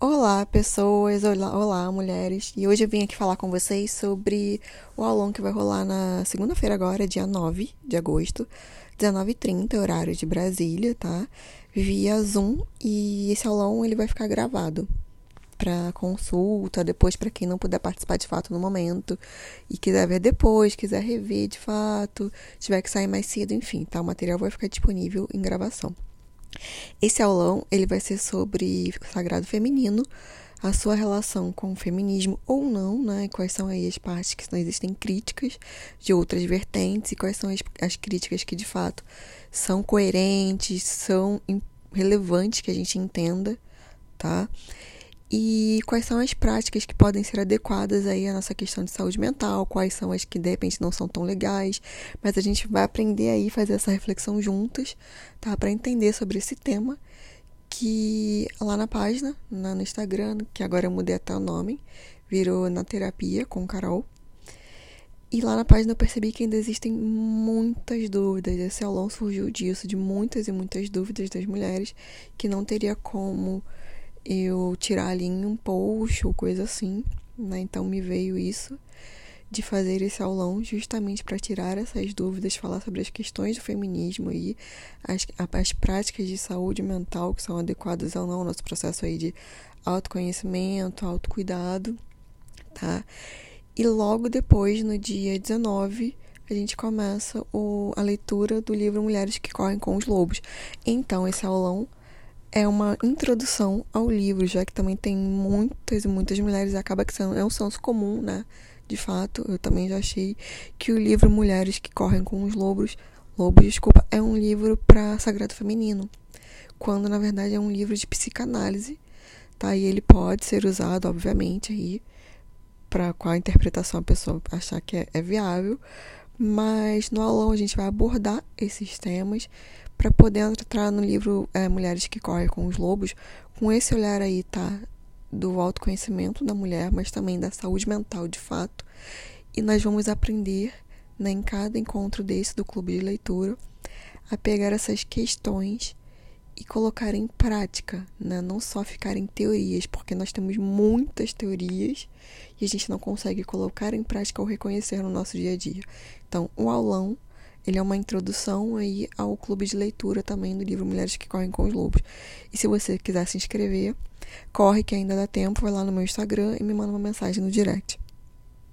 Olá, pessoas, olá, olá, mulheres. E hoje eu vim aqui falar com vocês sobre o aulão que vai rolar na segunda-feira agora, dia 9 de agosto, 19h30, horário de Brasília, tá? Via Zoom, e esse aulão ele vai ficar gravado para consulta, depois para quem não puder participar de fato no momento e quiser ver depois, quiser rever de fato, tiver que sair mais cedo, enfim, tá? O material vai ficar disponível em gravação. Esse aulão ele vai ser sobre o sagrado feminino, a sua relação com o feminismo ou não, né? E quais são aí as partes que não existem críticas de outras vertentes e quais são as, as críticas que de fato são coerentes, são relevantes que a gente entenda, tá? E quais são as práticas que podem ser adequadas aí à nossa questão de saúde mental, quais são as que de repente não são tão legais, mas a gente vai aprender aí fazer essa reflexão juntas, tá? Para entender sobre esse tema que lá na página, na, no Instagram, que agora eu mudei até o nome, virou na terapia com Carol. E lá na página eu percebi que ainda existem muitas dúvidas. Esse aulão surgiu disso, de muitas e muitas dúvidas das mulheres que não teria como eu tirar ali um post ou coisa assim, né? Então me veio isso de fazer esse aulão justamente para tirar essas dúvidas, falar sobre as questões do feminismo e as, as práticas de saúde mental que são adequadas ou não ao nosso processo aí de autoconhecimento, autocuidado, tá? E logo depois, no dia 19, a gente começa o, a leitura do livro Mulheres que Correm com os Lobos. Então, esse aulão é uma introdução ao livro, já que também tem muitas e muitas mulheres, acaba que é um senso comum, né? De fato, eu também já achei que o livro Mulheres que Correm com os Lobos, Lobos, desculpa, é um livro para sagrado feminino, quando na verdade é um livro de psicanálise, tá? E ele pode ser usado, obviamente, aí para qual interpretação a pessoa achar que é, é viável, mas no aulão a gente vai abordar esses temas para poder entrar no livro é, Mulheres que Correm com os Lobos, com esse olhar aí, tá? Do autoconhecimento da mulher, mas também da saúde mental de fato. E nós vamos aprender, né, em cada encontro desse do clube de leitura, a pegar essas questões e colocar em prática, né? não só ficar em teorias, porque nós temos muitas teorias e a gente não consegue colocar em prática ou reconhecer no nosso dia a dia. Então, o aulão ele é uma introdução aí ao clube de leitura também do livro Mulheres que Correm com os Lobos. E se você quiser se inscrever, corre que ainda dá tempo, vai lá no meu Instagram e me manda uma mensagem no direct.